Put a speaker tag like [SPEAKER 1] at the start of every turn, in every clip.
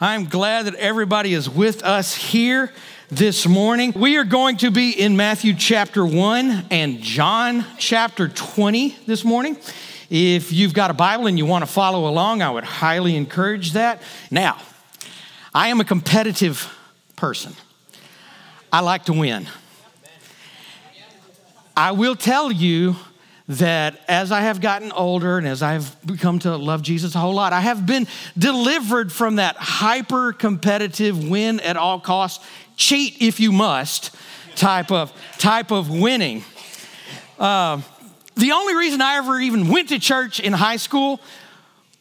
[SPEAKER 1] I'm glad that everybody is with us here this morning. We are going to be in Matthew chapter 1 and John chapter 20 this morning. If you've got a Bible and you want to follow along, I would highly encourage that. Now, I am a competitive person, I like to win. I will tell you that as I have gotten older and as I've become to love Jesus a whole lot, I have been delivered from that hyper competitive win at all costs, cheat if you must type of, type of winning. Uh, the only reason I ever even went to church in high school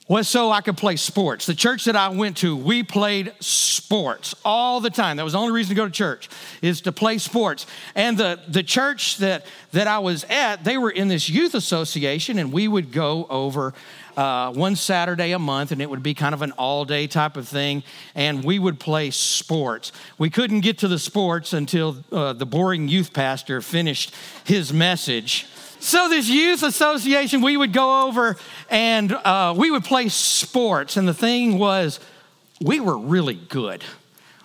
[SPEAKER 1] was so I could play sports. The church that I went to, we played sports all the time. That was the only reason to go to church, is to play sports. And the, the church that, that I was at, they were in this youth association, and we would go over uh, one Saturday a month, and it would be kind of an all day type of thing, and we would play sports. We couldn't get to the sports until uh, the boring youth pastor finished his message. So, this youth association, we would go over and uh, we would play sports. And the thing was, we were really good.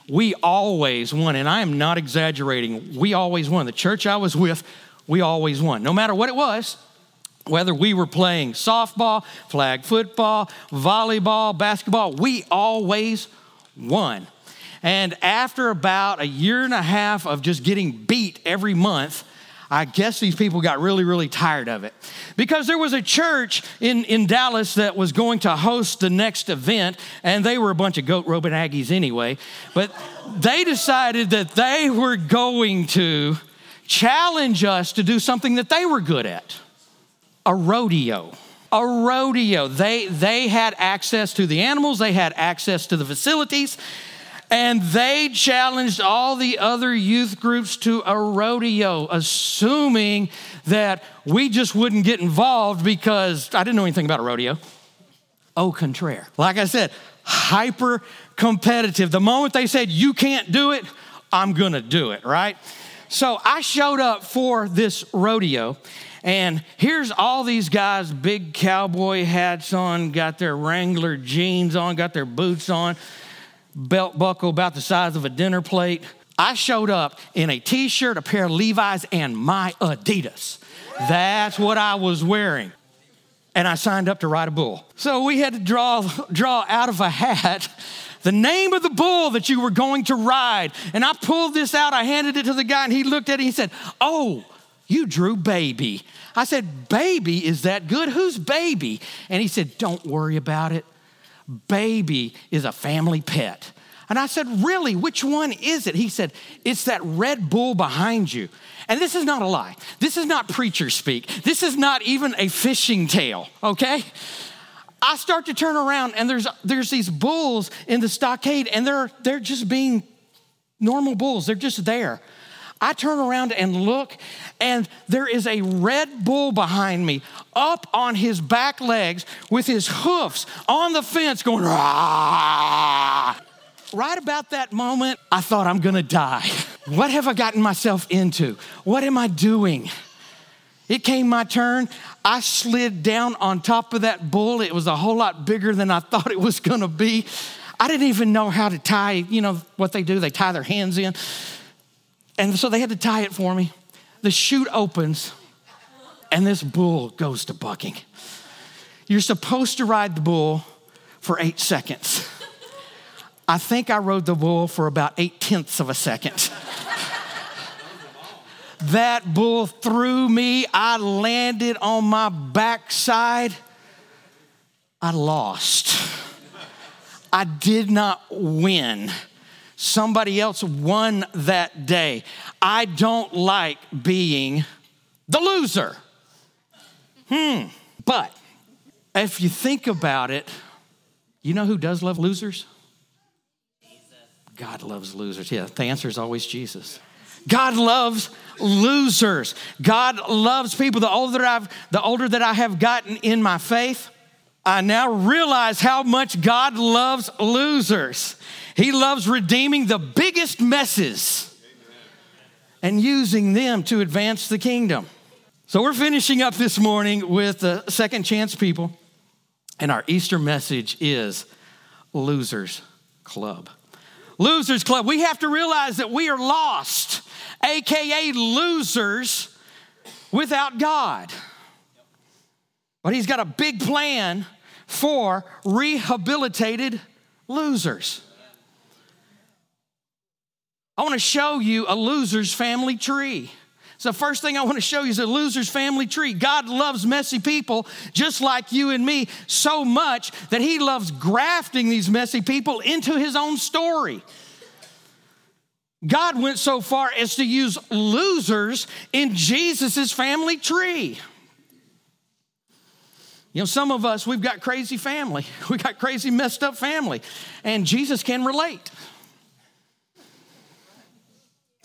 [SPEAKER 1] We always won. And I am not exaggerating. We always won. The church I was with, we always won. No matter what it was, whether we were playing softball, flag football, volleyball, basketball, we always won. And after about a year and a half of just getting beat every month, I guess these people got really, really tired of it. Because there was a church in, in Dallas that was going to host the next event, and they were a bunch of goat roping Aggies anyway. But they decided that they were going to challenge us to do something that they were good at a rodeo a rodeo. They, they had access to the animals, they had access to the facilities, and they challenged all the other youth groups to a rodeo, assuming that we just wouldn't get involved because I didn't know anything about a rodeo. Au contraire. Like I said, hyper competitive. The moment they said, you can't do it, I'm gonna do it, right? So I showed up for this rodeo, and here's all these guys, big cowboy hats on, got their Wrangler jeans on, got their boots on belt buckle about the size of a dinner plate. I showed up in a t shirt, a pair of Levi's, and my Adidas. That's what I was wearing. And I signed up to ride a bull. So we had to draw, draw out of a hat the name of the bull that you were going to ride. And I pulled this out, I handed it to the guy, and he looked at it he said, Oh, you drew baby. I said, Baby, is that good? Who's baby? And he said, Don't worry about it baby is a family pet. And I said, Really? Which one is it? He said, It's that Red Bull behind you. And this is not a lie. This is not preacher speak. This is not even a fishing tale, okay? I start to turn around and there's, there's these bulls in the stockade and they're, they're just being normal bulls. They're just there. I turn around and look, and there is a red bull behind me, up on his back legs with his hoofs on the fence going, Rah! Right about that moment, I thought, I'm gonna die. What have I gotten myself into? What am I doing? It came my turn. I slid down on top of that bull. It was a whole lot bigger than I thought it was gonna be. I didn't even know how to tie, you know what they do, they tie their hands in. And so they had to tie it for me. The chute opens, and this bull goes to bucking. You're supposed to ride the bull for eight seconds. I think I rode the bull for about eight tenths of a second. that bull threw me. I landed on my backside. I lost. I did not win somebody else won that day. I don't like being the loser. Hmm. But if you think about it, you know who does love losers? God loves losers. Yeah, the answer is always Jesus. God loves losers. God loves people. The older I've, the older that I have gotten in my faith, I now realize how much God loves losers. He loves redeeming the biggest messes and using them to advance the kingdom. So we're finishing up this morning with the second chance people, and our Easter message is losers Club. Losers Club. We have to realize that we are lost, AKA losers, without God. But He's got a big plan for rehabilitated losers. I want to show you a loser's family tree. So, first thing I want to show you is a loser's family tree. God loves messy people just like you and me so much that He loves grafting these messy people into His own story. God went so far as to use losers in Jesus' family tree. You know, some of us, we've got crazy family. We got crazy, messed up family. And Jesus can relate.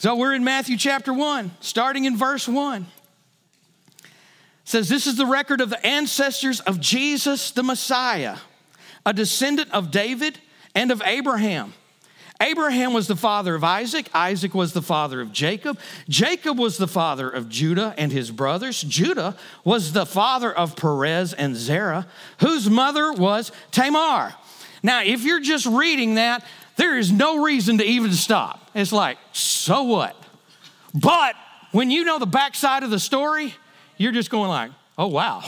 [SPEAKER 1] So we're in Matthew chapter 1, starting in verse 1. It says, This is the record of the ancestors of Jesus the Messiah, a descendant of David and of Abraham. Abraham was the father of Isaac. Isaac was the father of Jacob. Jacob was the father of Judah and his brothers. Judah was the father of Perez and Zerah, whose mother was Tamar. Now, if you're just reading that, there is no reason to even stop. It's like, so what? But when you know the backside of the story, you're just going like, oh wow.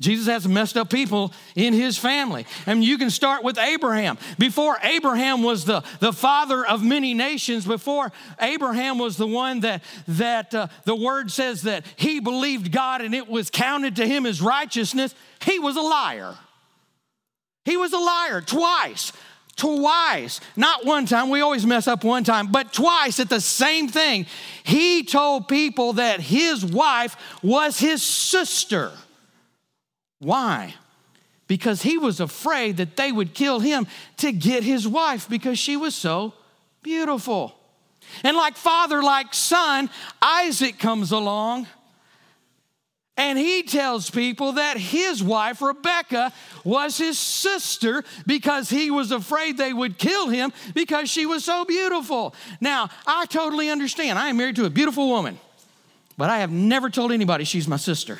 [SPEAKER 1] Jesus has some messed up people in his family. And you can start with Abraham. Before Abraham was the, the father of many nations, before Abraham was the one that, that uh, the word says that he believed God and it was counted to him as righteousness, he was a liar. He was a liar twice twice, not one time, we always mess up one time, but twice at the same thing. He told people that his wife was his sister. Why? Because he was afraid that they would kill him to get his wife because she was so beautiful. And like father, like son, Isaac comes along and he tells people that his wife, Rebecca, was his sister because he was afraid they would kill him because she was so beautiful. Now, I totally understand. I am married to a beautiful woman, but I have never told anybody she's my sister.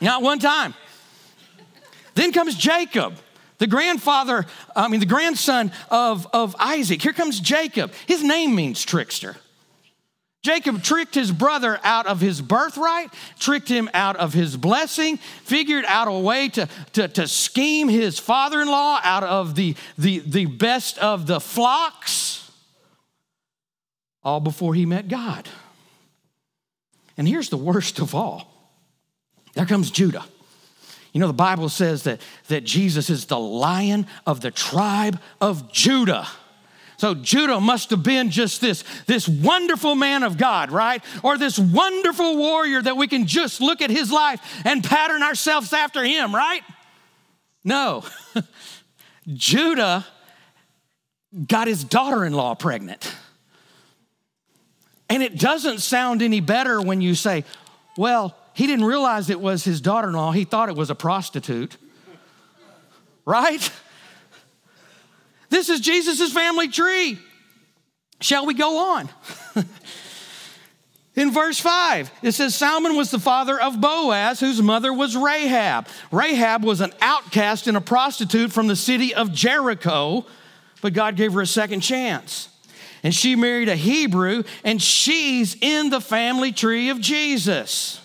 [SPEAKER 1] Not one time. Then comes Jacob the grandfather, I mean, the grandson of, of Isaac. Here comes Jacob. His name means trickster. Jacob tricked his brother out of his birthright, tricked him out of his blessing, figured out a way to, to, to scheme his father in law out of the, the, the best of the flocks, all before he met God. And here's the worst of all there comes Judah. You know, the Bible says that, that Jesus is the lion of the tribe of Judah. So Judah must have been just this, this wonderful man of God, right? Or this wonderful warrior that we can just look at his life and pattern ourselves after him, right? No. Judah got his daughter in law pregnant. And it doesn't sound any better when you say, well, he didn't realize it was his daughter in law, he thought it was a prostitute. Right? This is Jesus' family tree. Shall we go on? In verse 5, it says Salmon was the father of Boaz, whose mother was Rahab. Rahab was an outcast and a prostitute from the city of Jericho, but God gave her a second chance. And she married a Hebrew, and she's in the family tree of Jesus.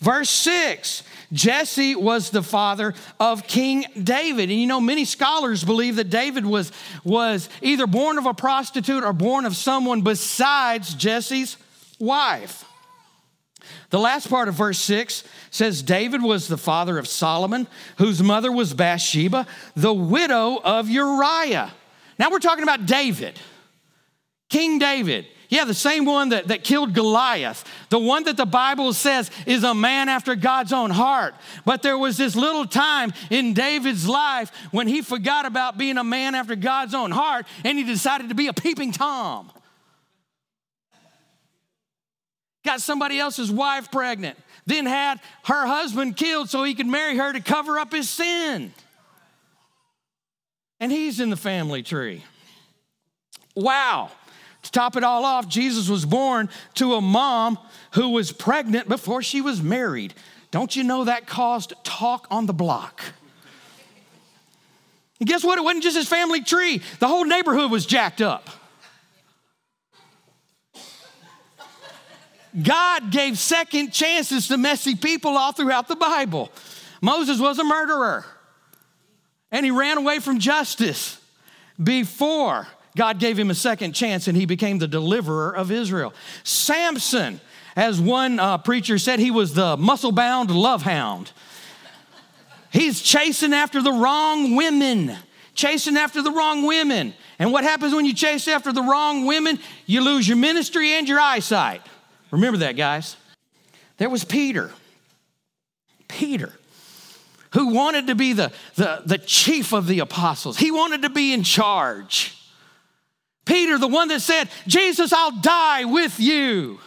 [SPEAKER 1] Verse 6 Jesse was the father of King David. And you know, many scholars believe that David was, was either born of a prostitute or born of someone besides Jesse's wife. The last part of verse 6 says David was the father of Solomon, whose mother was Bathsheba, the widow of Uriah. Now we're talking about David, King David. Yeah, the same one that, that killed Goliath, the one that the Bible says is a man after God's own heart. But there was this little time in David's life when he forgot about being a man after God's own heart and he decided to be a peeping Tom. Got somebody else's wife pregnant, then had her husband killed so he could marry her to cover up his sin. And he's in the family tree. Wow. To top it all off, Jesus was born to a mom who was pregnant before she was married. Don't you know that caused talk on the block? And guess what? It wasn't just his family tree, the whole neighborhood was jacked up. God gave second chances to messy people all throughout the Bible. Moses was a murderer and he ran away from justice before God gave him a second chance and he became the deliverer of Israel. Samson, as one uh, preacher said, he was the muscle bound love hound. He's chasing after the wrong women, chasing after the wrong women. And what happens when you chase after the wrong women? You lose your ministry and your eyesight. Remember that, guys. There was Peter. Peter, who wanted to be the, the, the chief of the apostles, he wanted to be in charge. Peter, the one that said, Jesus, I'll die with you.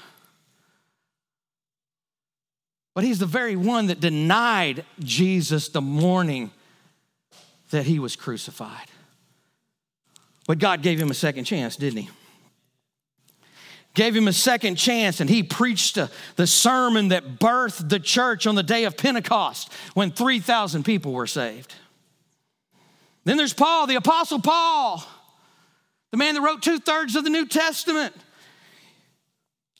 [SPEAKER 1] But he's the very one that denied Jesus the morning that he was crucified. But God gave him a second chance, didn't he? Gave him a second chance, and he preached the sermon that birthed the church on the day of Pentecost when 3,000 people were saved. Then there's Paul, the Apostle Paul, the man that wrote two thirds of the New Testament.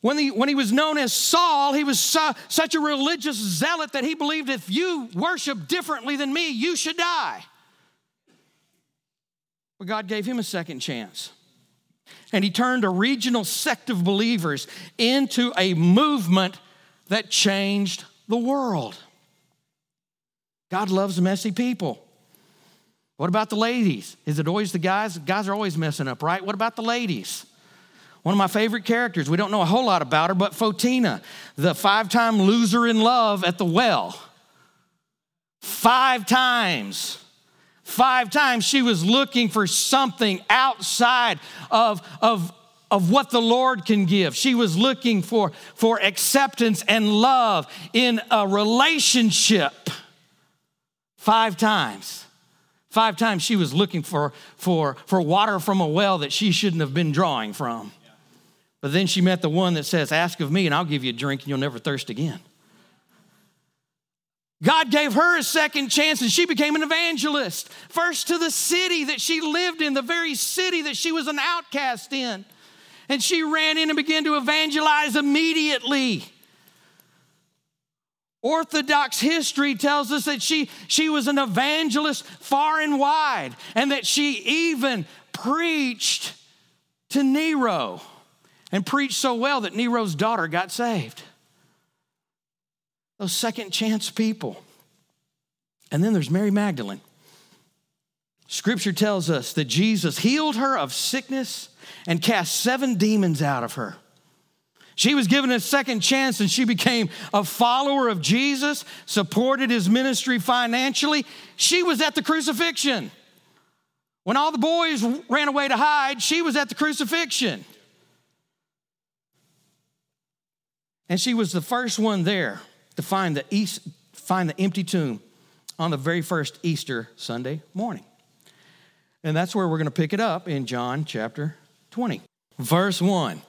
[SPEAKER 1] When he, when he was known as Saul, he was su- such a religious zealot that he believed if you worship differently than me, you should die. But God gave him a second chance. And he turned a regional sect of believers into a movement that changed the world. God loves messy people. What about the ladies? Is it always the guys? Guys are always messing up, right? What about the ladies? One of my favorite characters, we don't know a whole lot about her, but Fotina, the five time loser in love at the well. Five times. Five times she was looking for something outside of, of, of what the Lord can give. She was looking for, for acceptance and love in a relationship. Five times. Five times she was looking for, for, for water from a well that she shouldn't have been drawing from. But then she met the one that says, Ask of me, and I'll give you a drink, and you'll never thirst again. God gave her a second chance and she became an evangelist. First to the city that she lived in, the very city that she was an outcast in. And she ran in and began to evangelize immediately. Orthodox history tells us that she, she was an evangelist far and wide, and that she even preached to Nero and preached so well that Nero's daughter got saved. Those second chance people. And then there's Mary Magdalene. Scripture tells us that Jesus healed her of sickness and cast seven demons out of her. She was given a second chance and she became a follower of Jesus, supported his ministry financially. She was at the crucifixion. When all the boys ran away to hide, she was at the crucifixion. And she was the first one there to find the, east, find the empty tomb on the very first Easter Sunday morning. And that's where we're going to pick it up in John chapter 20, verse 1.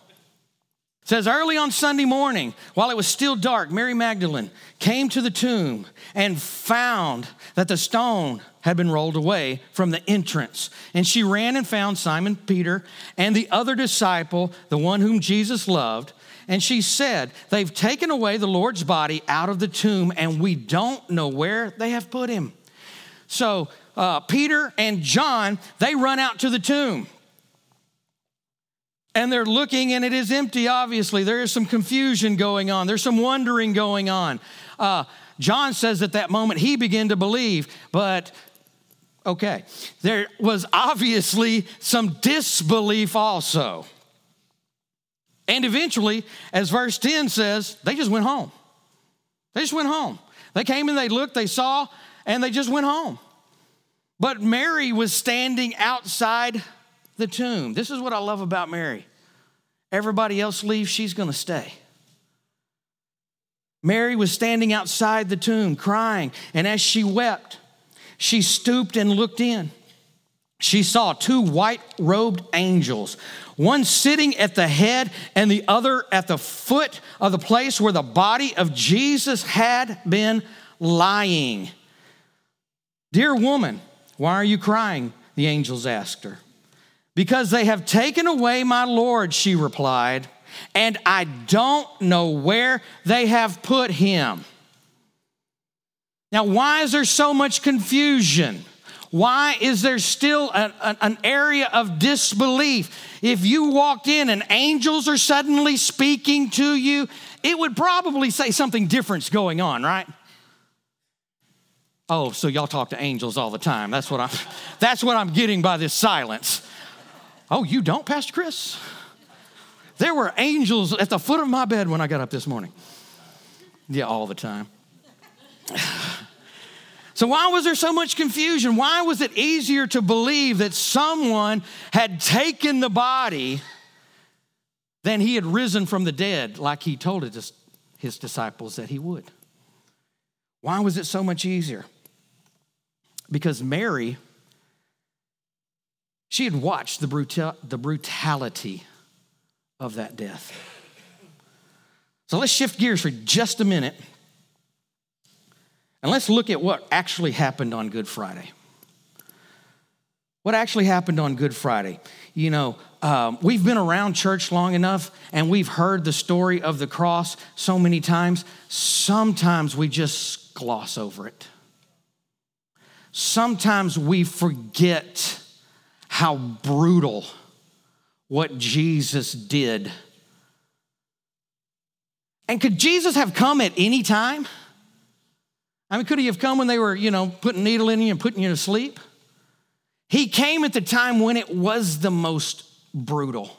[SPEAKER 1] It says, Early on Sunday morning, while it was still dark, Mary Magdalene came to the tomb and found that the stone had been rolled away from the entrance. And she ran and found Simon Peter and the other disciple, the one whom Jesus loved and she said, They've taken away the Lord's body out of the tomb, and we don't know where they have put him. So uh, Peter and John, they run out to the tomb. And they're looking, and it is empty, obviously. There is some confusion going on, there's some wondering going on. Uh, John says at that moment he began to believe, but okay, there was obviously some disbelief also. And eventually, as verse 10 says, they just went home. They just went home. They came and they looked, they saw, and they just went home. But Mary was standing outside the tomb. This is what I love about Mary. Everybody else leaves, she's going to stay. Mary was standing outside the tomb crying, and as she wept, she stooped and looked in. She saw two white robed angels one sitting at the head and the other at the foot of the place where the body of Jesus had been lying. Dear woman, Why are you crying? The angels asked her. Because they have taken away my Lord, she replied, and I don't know where they have put him. Now, why is there so much confusion? Why is there still an, an, area of disbelief? If you walked in and angels are suddenly speaking to you, it would probably say something different's going on, right? Oh, so y'all talk to angels all the time. That's what I'm that's what I'm getting by this silence. Oh, you don't, Pastor Chris? There were angels at the foot of my bed when I got up this morning. Yeah, all the time. So, why was there so much confusion? Why was it easier to believe that someone had taken the body than he had risen from the dead, like he told his disciples that he would? Why was it so much easier? Because Mary, she had watched the, brutal, the brutality of that death. So let's shift gears for just a minute and let's look at what actually happened on Good Friday. What actually happened on Good Friday? You know, um, we've been around church long enough and we've heard the story of the cross so many times. Sometimes we just gloss over it. Sometimes we forget how brutal what Jesus did. And could Jesus have come at any time? I mean, could he have come when they were, you know, putting needle in you and putting you to sleep? He came at the time when it was the most brutal.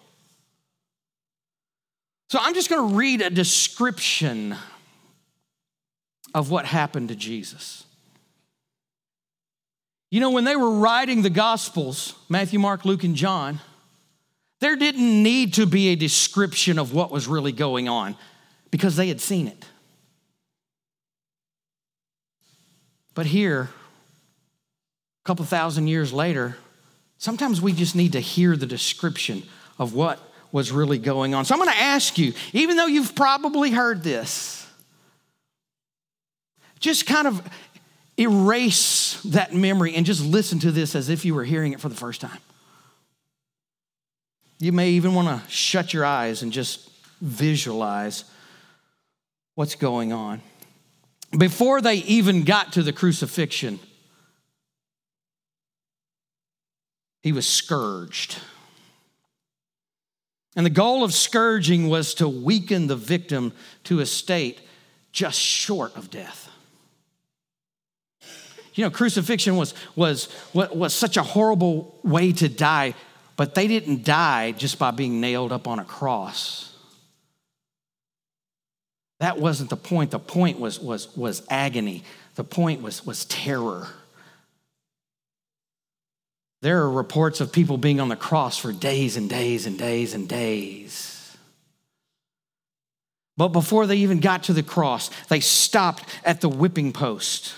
[SPEAKER 1] So I'm just going to read a description of what happened to Jesus. You know, when they were writing the Gospels, Matthew, Mark, Luke, and John, there didn't need to be a description of what was really going on because they had seen it. But here, a couple thousand years later, sometimes we just need to hear the description of what was really going on. So I'm going to ask you, even though you've probably heard this, just kind of erase that memory and just listen to this as if you were hearing it for the first time. You may even want to shut your eyes and just visualize what's going on before they even got to the crucifixion, he was scourged. And the goal of scourging was to weaken the victim to a state just short of death. You know, crucifixion was, was, was such a horrible way to die, but they didn't die just by being nailed up on a cross. That wasn't the point. The point was, was, was agony, the point was, was terror. There are reports of people being on the cross for days and days and days and days. But before they even got to the cross, they stopped at the whipping post.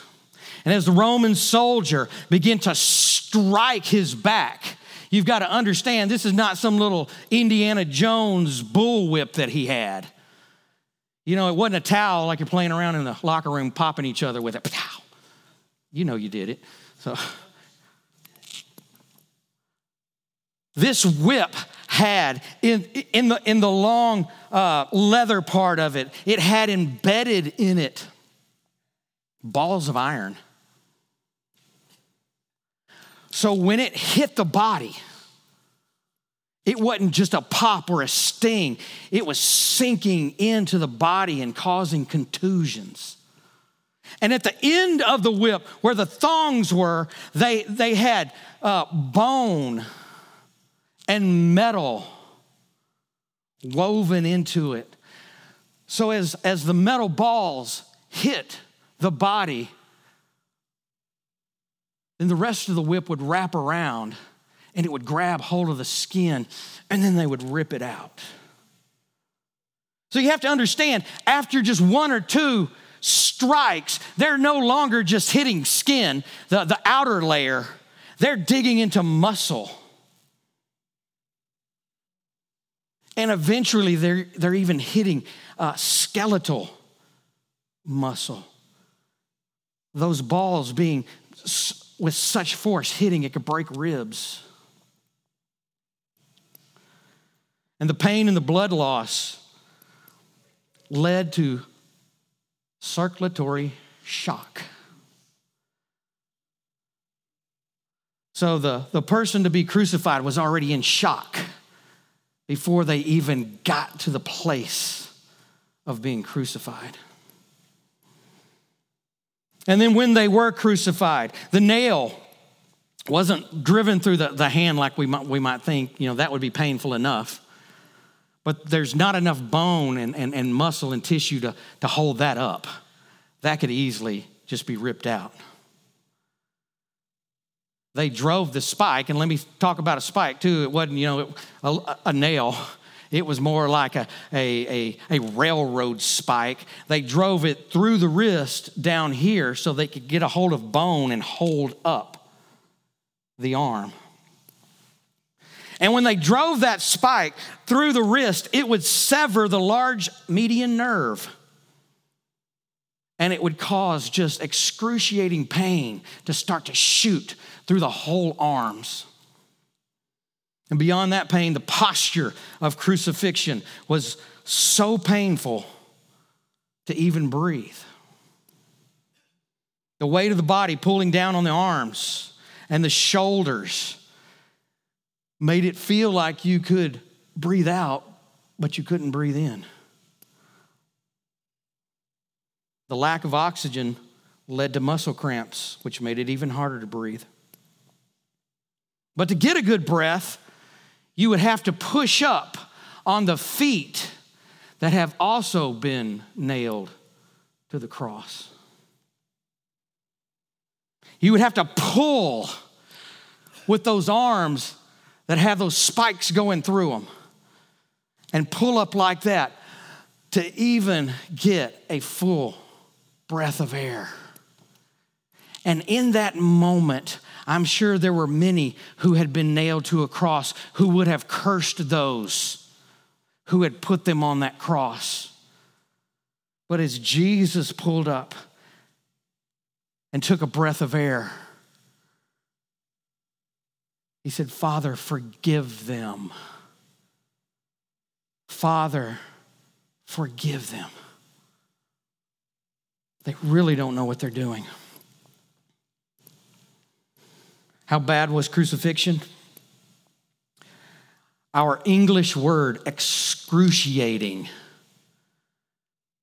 [SPEAKER 1] And as the Roman soldier began to strike his back, you've got to understand this is not some little Indiana Jones bullwhip that he had. You know, it wasn't a towel like you're playing around in the locker room popping each other with it. You know you did it. So this whip had in, in, the, in the long uh, leather part of it, it had embedded in it balls of iron. So when it hit the body, it wasn't just a pop or a sting, it was sinking into the body and causing contusions. And at the end of the whip, where the thongs were, they, they had uh, bone and metal woven into it. So as, as the metal balls hit the body, then the rest of the whip would wrap around and it would grab hold of the skin and then they would rip it out. So you have to understand, after just one or two strikes, they're no longer just hitting skin, the, the outer layer, they're digging into muscle. And eventually, they're, they're even hitting uh, skeletal muscle. Those balls being with such force hitting it could break ribs. And the pain and the blood loss led to circulatory shock. So the, the person to be crucified was already in shock before they even got to the place of being crucified. And then when they were crucified, the nail wasn't driven through the, the hand like we might, we might think, you know, that would be painful enough. But there's not enough bone and, and, and muscle and tissue to, to hold that up. That could easily just be ripped out. They drove the spike, and let me talk about a spike too. It wasn't, you know, a, a nail. It was more like a, a, a, a, railroad spike. They drove it through the wrist down here so they could get a hold of bone and hold up the arm. And when they drove that spike through the wrist, it would sever the large median nerve. And it would cause just excruciating pain to start to shoot through the whole arms. And beyond that pain, the posture of crucifixion was so painful to even breathe. The weight of the body pulling down on the arms and the shoulders made it feel like you could breathe out, but you couldn't breathe in. The lack of oxygen led to muscle cramps, which made it even harder to breathe. But to get a good breath, you would have to push up on the feet that have also been nailed to the cross. You would have to pull with those arms that have those spikes going through them and pull up like that to even get a full breath of air. And in that moment, I'm sure there were many who had been nailed to a cross who would have cursed those who had put them on that cross. But as Jesus pulled up and took a breath of air, he said, Father, forgive them. Father, forgive them. They really don't know what they're doing. How bad was crucifixion? Our English word excruciating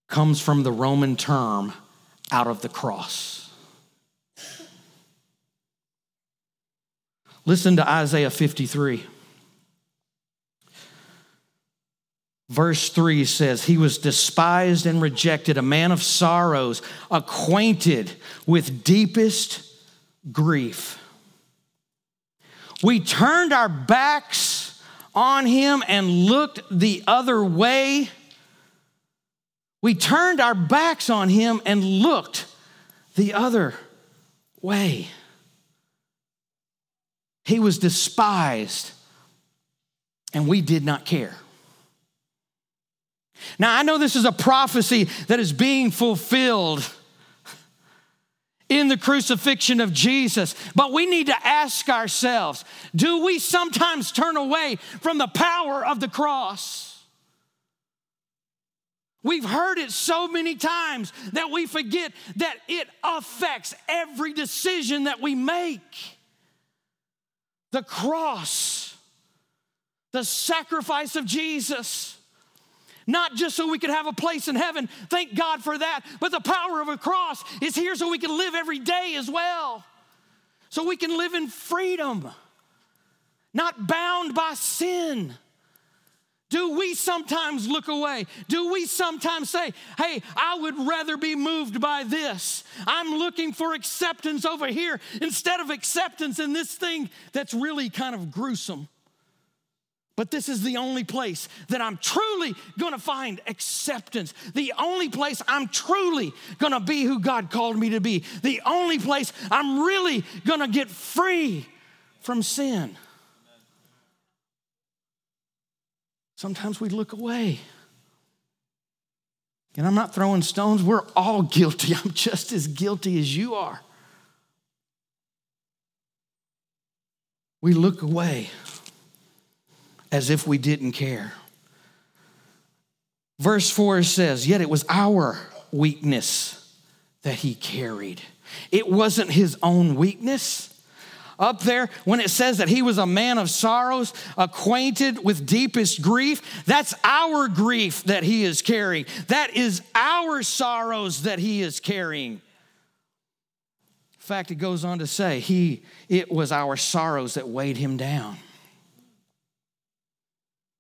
[SPEAKER 1] comes from the Roman term out of the cross. Listen to Isaiah 53. Verse 3 says, He was despised and rejected, a man of sorrows, acquainted with deepest grief. We turned our backs on him and looked the other way. We turned our backs on him and looked the other way. He was despised, and we did not care. Now, I know this is a prophecy that is being fulfilled in the crucifixion of Jesus. But we need to ask ourselves do we sometimes turn away from the power of the cross? We've heard it so many times that we forget that it affects every decision that we make. The cross, the sacrifice of Jesus not just so we could have a place in heaven, thank God for that, but the power of a cross is here so we can live every day as well. So we can live in freedom, not bound by sin. Do we sometimes look away? Do we sometimes say, hey, I would rather be moved by this? I'm looking for acceptance over here instead of acceptance in this thing that's really kind of gruesome. But this is the only place that I'm truly gonna find acceptance. The only place I'm truly gonna be who God called me to be. The only place I'm really gonna get free from sin. Sometimes we look away. And I'm not throwing stones, we're all guilty. I'm just as guilty as you are. we look away as if we didn't care. Verse 4 says, Yet it was our weakness that he carried. It wasn't his own weakness. Up there, when it says that he was a man of sorrows, acquainted with deepest grief, that's our grief that he is carrying. That is our sorrows that he is carrying. In fact, it goes on to say, he, it was our sorrows that weighed him down.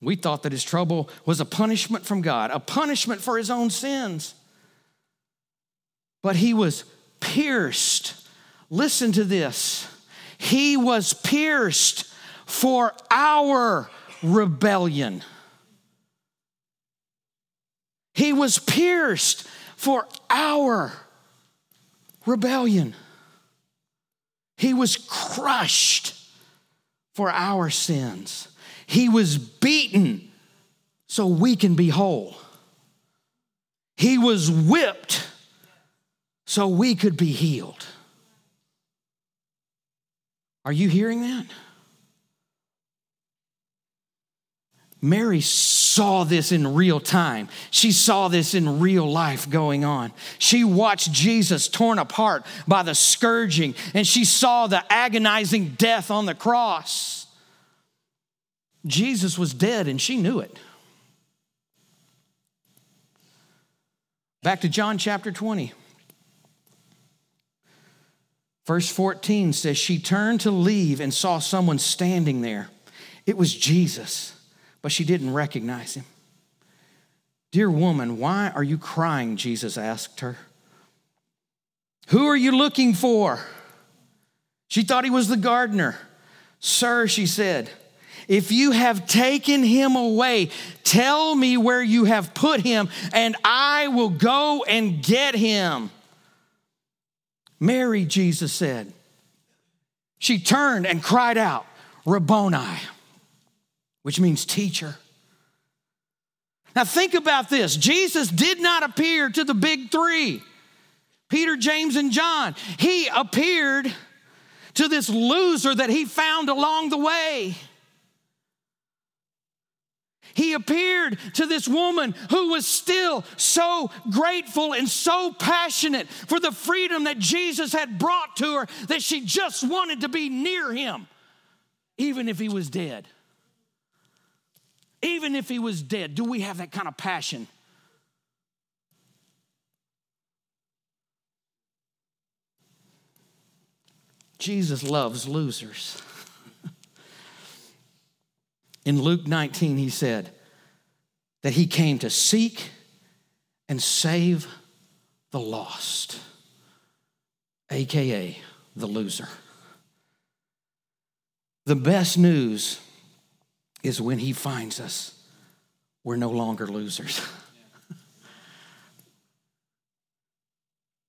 [SPEAKER 1] We thought that his trouble was a punishment from God, a punishment for his own sins. But he was pierced. Listen to this. He was pierced for our rebellion. He was pierced for our rebellion. He was crushed for our sins. He was beaten so we can be whole. He was whipped so we could be healed. Are you hearing that? Mary saw this in real time. She saw this in real life going on. She watched Jesus torn apart by the scourging, and she saw the agonizing death on the cross. Jesus was dead, and she knew it. Back to John chapter 20. Verse 14 says, She turned to leave and saw someone standing there. It was Jesus, but she didn't recognize him. Dear woman, why are you crying? Jesus asked her. Who are you looking for? She thought he was the gardener. Sir, she said, if you have taken him away, tell me where you have put him, and I will go and get him. Mary, Jesus said. She turned and cried out, Rabboni, which means teacher. Now, think about this Jesus did not appear to the big three Peter, James, and John. He appeared to this loser that he found along the way. He appeared to this woman who was still so grateful and so passionate for the freedom that Jesus had brought to her that she just wanted to be near him, even if he was dead. Even if he was dead, do we have that kind of passion? Jesus loves losers. In Luke 19, he said that he came to seek and save the lost, AKA the loser. The best news is when he finds us, we're no longer losers.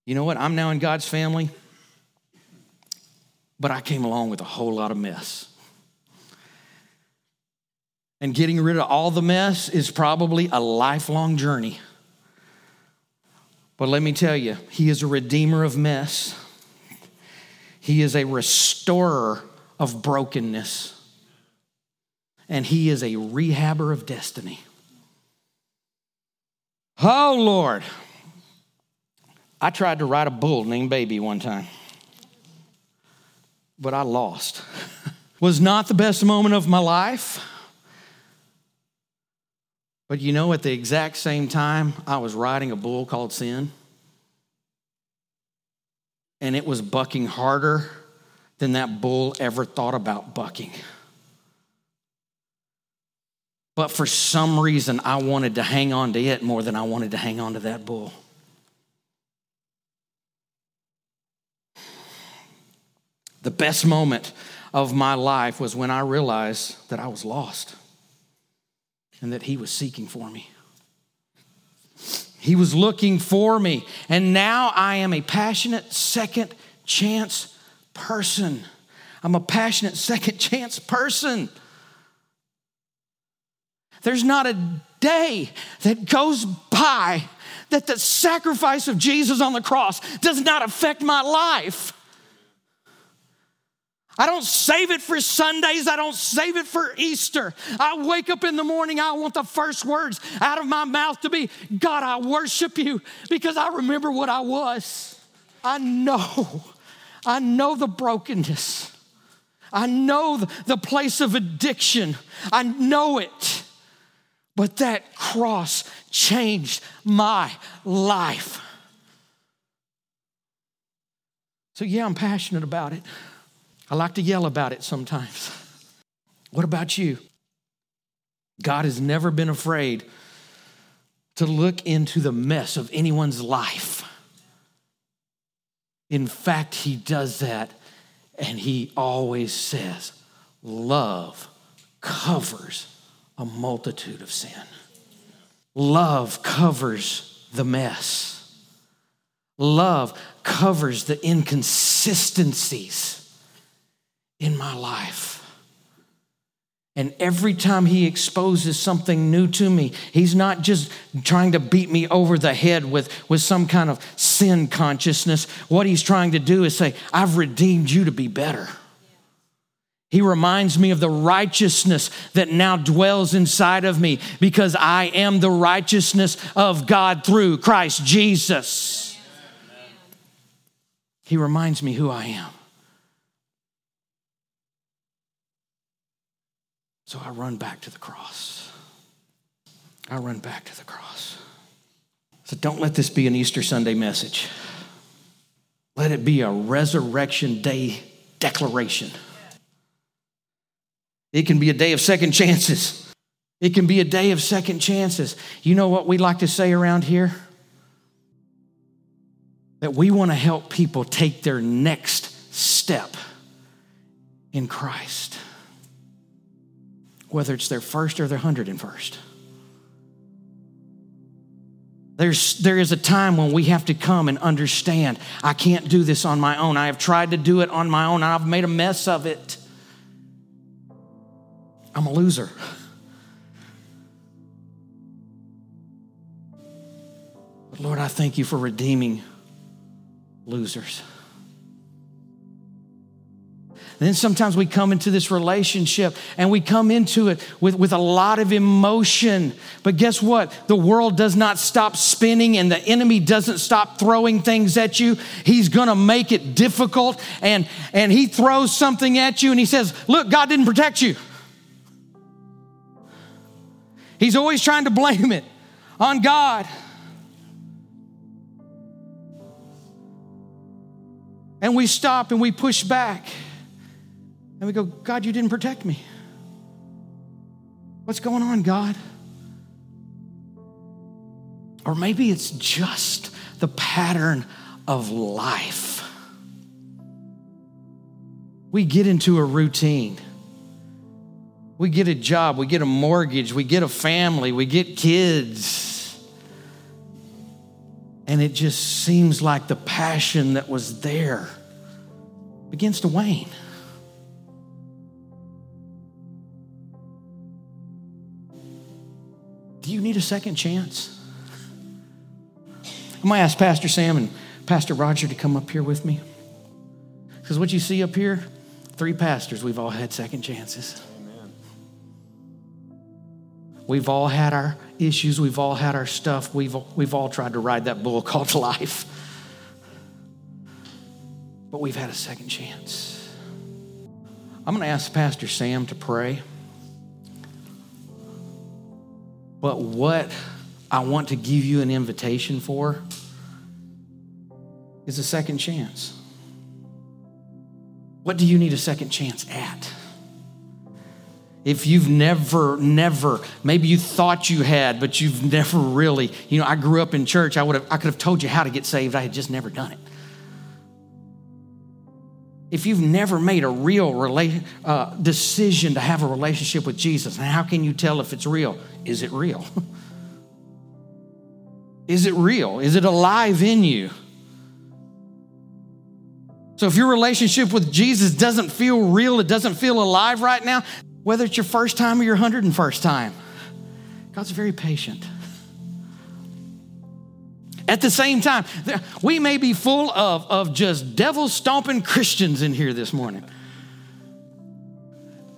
[SPEAKER 1] you know what? I'm now in God's family, but I came along with a whole lot of mess. And getting rid of all the mess is probably a lifelong journey. But let me tell you, He is a redeemer of mess, He is a restorer of brokenness, and He is a rehabber of destiny. Oh, Lord. I tried to ride a bull named Baby one time, but I lost. Was not the best moment of my life. But you know, at the exact same time, I was riding a bull called sin, and it was bucking harder than that bull ever thought about bucking. But for some reason, I wanted to hang on to it more than I wanted to hang on to that bull. The best moment of my life was when I realized that I was lost and that He was seeking for me. He was looking for me. And now I am a passionate second chance person. I'm a passionate second chance person. There's not a day that goes by that the sacrifice of Jesus on the cross does not affect my life. I don't save it for Sundays. I don't save it for Easter. I wake up in the morning, I want the first words out of my mouth to be God, I worship you because I remember what I was. I know, I know the brokenness. I know the place of addiction. I know it. But that cross changed my life. So, yeah, I'm passionate about it. I like to yell about it sometimes. What about you? God has never been afraid to look into the mess of anyone's life. In fact, He does that, and He always says, Love covers a multitude of sin. Love covers the mess. Love covers the inconsistencies in my life. And every time he exposes something new to me, he's not just trying to beat me over the head with, with some kind of sin consciousness. What he's trying to do is say, I've redeemed you to be better. He reminds me of the righteousness that now dwells inside of me because I am the righteousness of God through Christ Jesus. He reminds me who I am. So I run back to the cross. I run back to the cross. So don't let this be an Easter Sunday message. Let it be a resurrection day declaration. It can be a day of second chances. It can be a day of second chances. You know what we like to say around here? That we want to help people take their next step in Christ, whether it's their first or their hundred and first. There's, there is a time when we have to come and understand I can't do this on my own. I have tried to do it on my own, I've made a mess of it. I'm a loser. But Lord, I thank you for redeeming losers. Then sometimes we come into this relationship and we come into it with, with a lot of emotion. But guess what? The world does not stop spinning and the enemy doesn't stop throwing things at you. He's gonna make it difficult and, and he throws something at you and he says, Look, God didn't protect you. He's always trying to blame it on God. And we stop and we push back. And we go, God, you didn't protect me. What's going on, God? Or maybe it's just the pattern of life. We get into a routine. We get a job, we get a mortgage, we get a family, we get kids. And it just seems like the passion that was there begins to wane. You need a second chance? I might ask Pastor Sam and Pastor Roger to come up here with me. Because what you see up here, three pastors, we've all had second chances. Amen. We've all had our issues, we've all had our stuff, we've, we've all tried to ride that bull called life. But we've had a second chance. I'm going to ask Pastor Sam to pray. But what I want to give you an invitation for is a second chance. What do you need a second chance at? If you've never, never, maybe you thought you had, but you've never really, you know, I grew up in church. I would have, I could have told you how to get saved. I had just never done it. If you've never made a real rela- uh, decision to have a relationship with Jesus, how can you tell if it's real? Is it real? Is it real? Is it alive in you? So if your relationship with Jesus doesn't feel real, it doesn't feel alive right now, whether it's your first time or your 101st time. God's very patient. At the same time, we may be full of, of just devil stomping Christians in here this morning.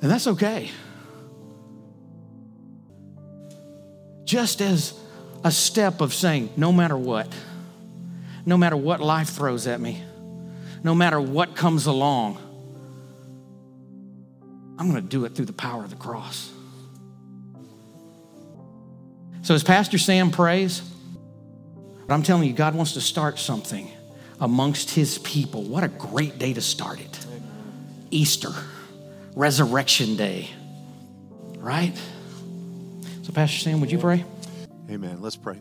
[SPEAKER 1] And that's okay. Just as a step of saying, no matter what, no matter what life throws at me, no matter what comes along, I'm going to do it through the power of the cross. So, as Pastor Sam prays, I'm telling you, God wants to start something amongst his people. What a great day to start it! Easter, Resurrection Day, right? So, Pastor Sam, would you pray?
[SPEAKER 2] Amen. Let's pray.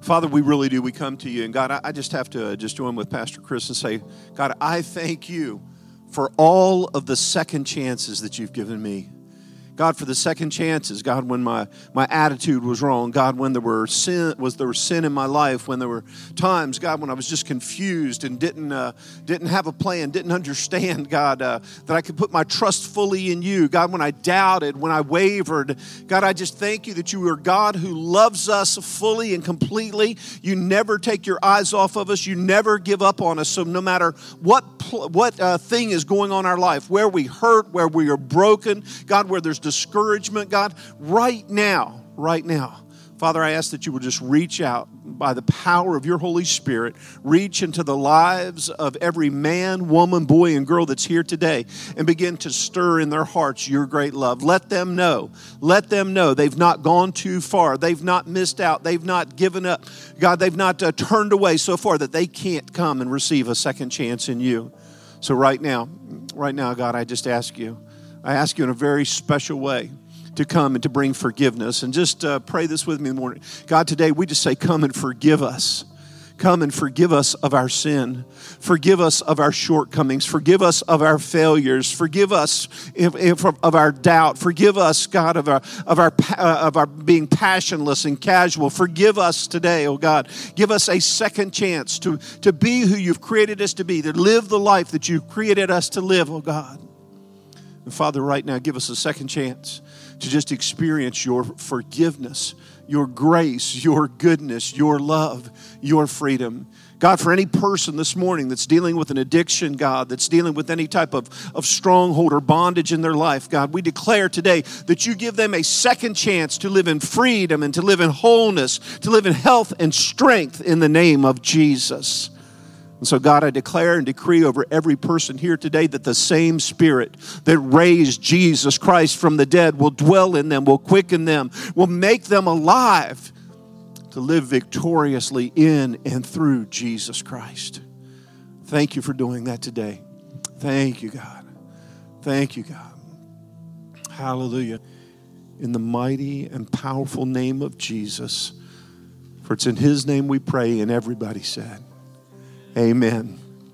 [SPEAKER 2] Father, we really do. We come to you. And God, I just have to uh, just join with Pastor Chris and say, God, I thank you for all of the second chances that you've given me. God, for the second chances, God, when my, my attitude was wrong, God, when there were sin, was there was sin in my life, when there were times, God, when I was just confused and didn't uh, didn't have a plan, didn't understand, God, uh, that I could put my trust fully in you. God, when I doubted, when I wavered, God, I just thank you that you are God who loves us fully and completely. You never take your eyes off of us. You never give up on us. So no matter what what uh, thing is going on in our life, where we hurt, where we are broken, God, where there's discouragement, God, right now, right now. Father, I ask that you would just reach out by the power of your Holy Spirit, reach into the lives of every man, woman, boy, and girl that's here today and begin to stir in their hearts your great love. Let them know, let them know they've not gone too far, they've not missed out, they've not given up. God, they've not uh, turned away so far that they can't come and receive a second chance in you. So, right now, right now, God, I just ask you I ask you in a very special way to come and to bring forgiveness. And just uh, pray this with me in the morning. God, today we just say, Come and forgive us. Come and forgive us of our sin. Forgive us of our shortcomings. Forgive us of our failures. Forgive us if, if, of our doubt. Forgive us, God, of our, of, our, uh, of our being passionless and casual. Forgive us today, oh God. Give us a second chance to, to be who you've created us to be, to live the life that you've created us to live, oh God. And Father, right now, give us a second chance to just experience your forgiveness, your grace, your goodness, your love, your freedom. God, for any person this morning that's dealing with an addiction, God, that's dealing with any type of, of stronghold or bondage in their life, God, we declare today that you give them a second chance to live in freedom and to live in wholeness, to live in health and strength in the name of Jesus. And so, God, I declare and decree over every person here today that the same Spirit that raised Jesus Christ from the dead will dwell in them, will quicken them, will make them alive to live victoriously in and through Jesus Christ. Thank you for doing that today. Thank you, God. Thank you, God. Hallelujah. In the mighty and powerful name of Jesus. For it's in His name we pray, and everybody said, Amen.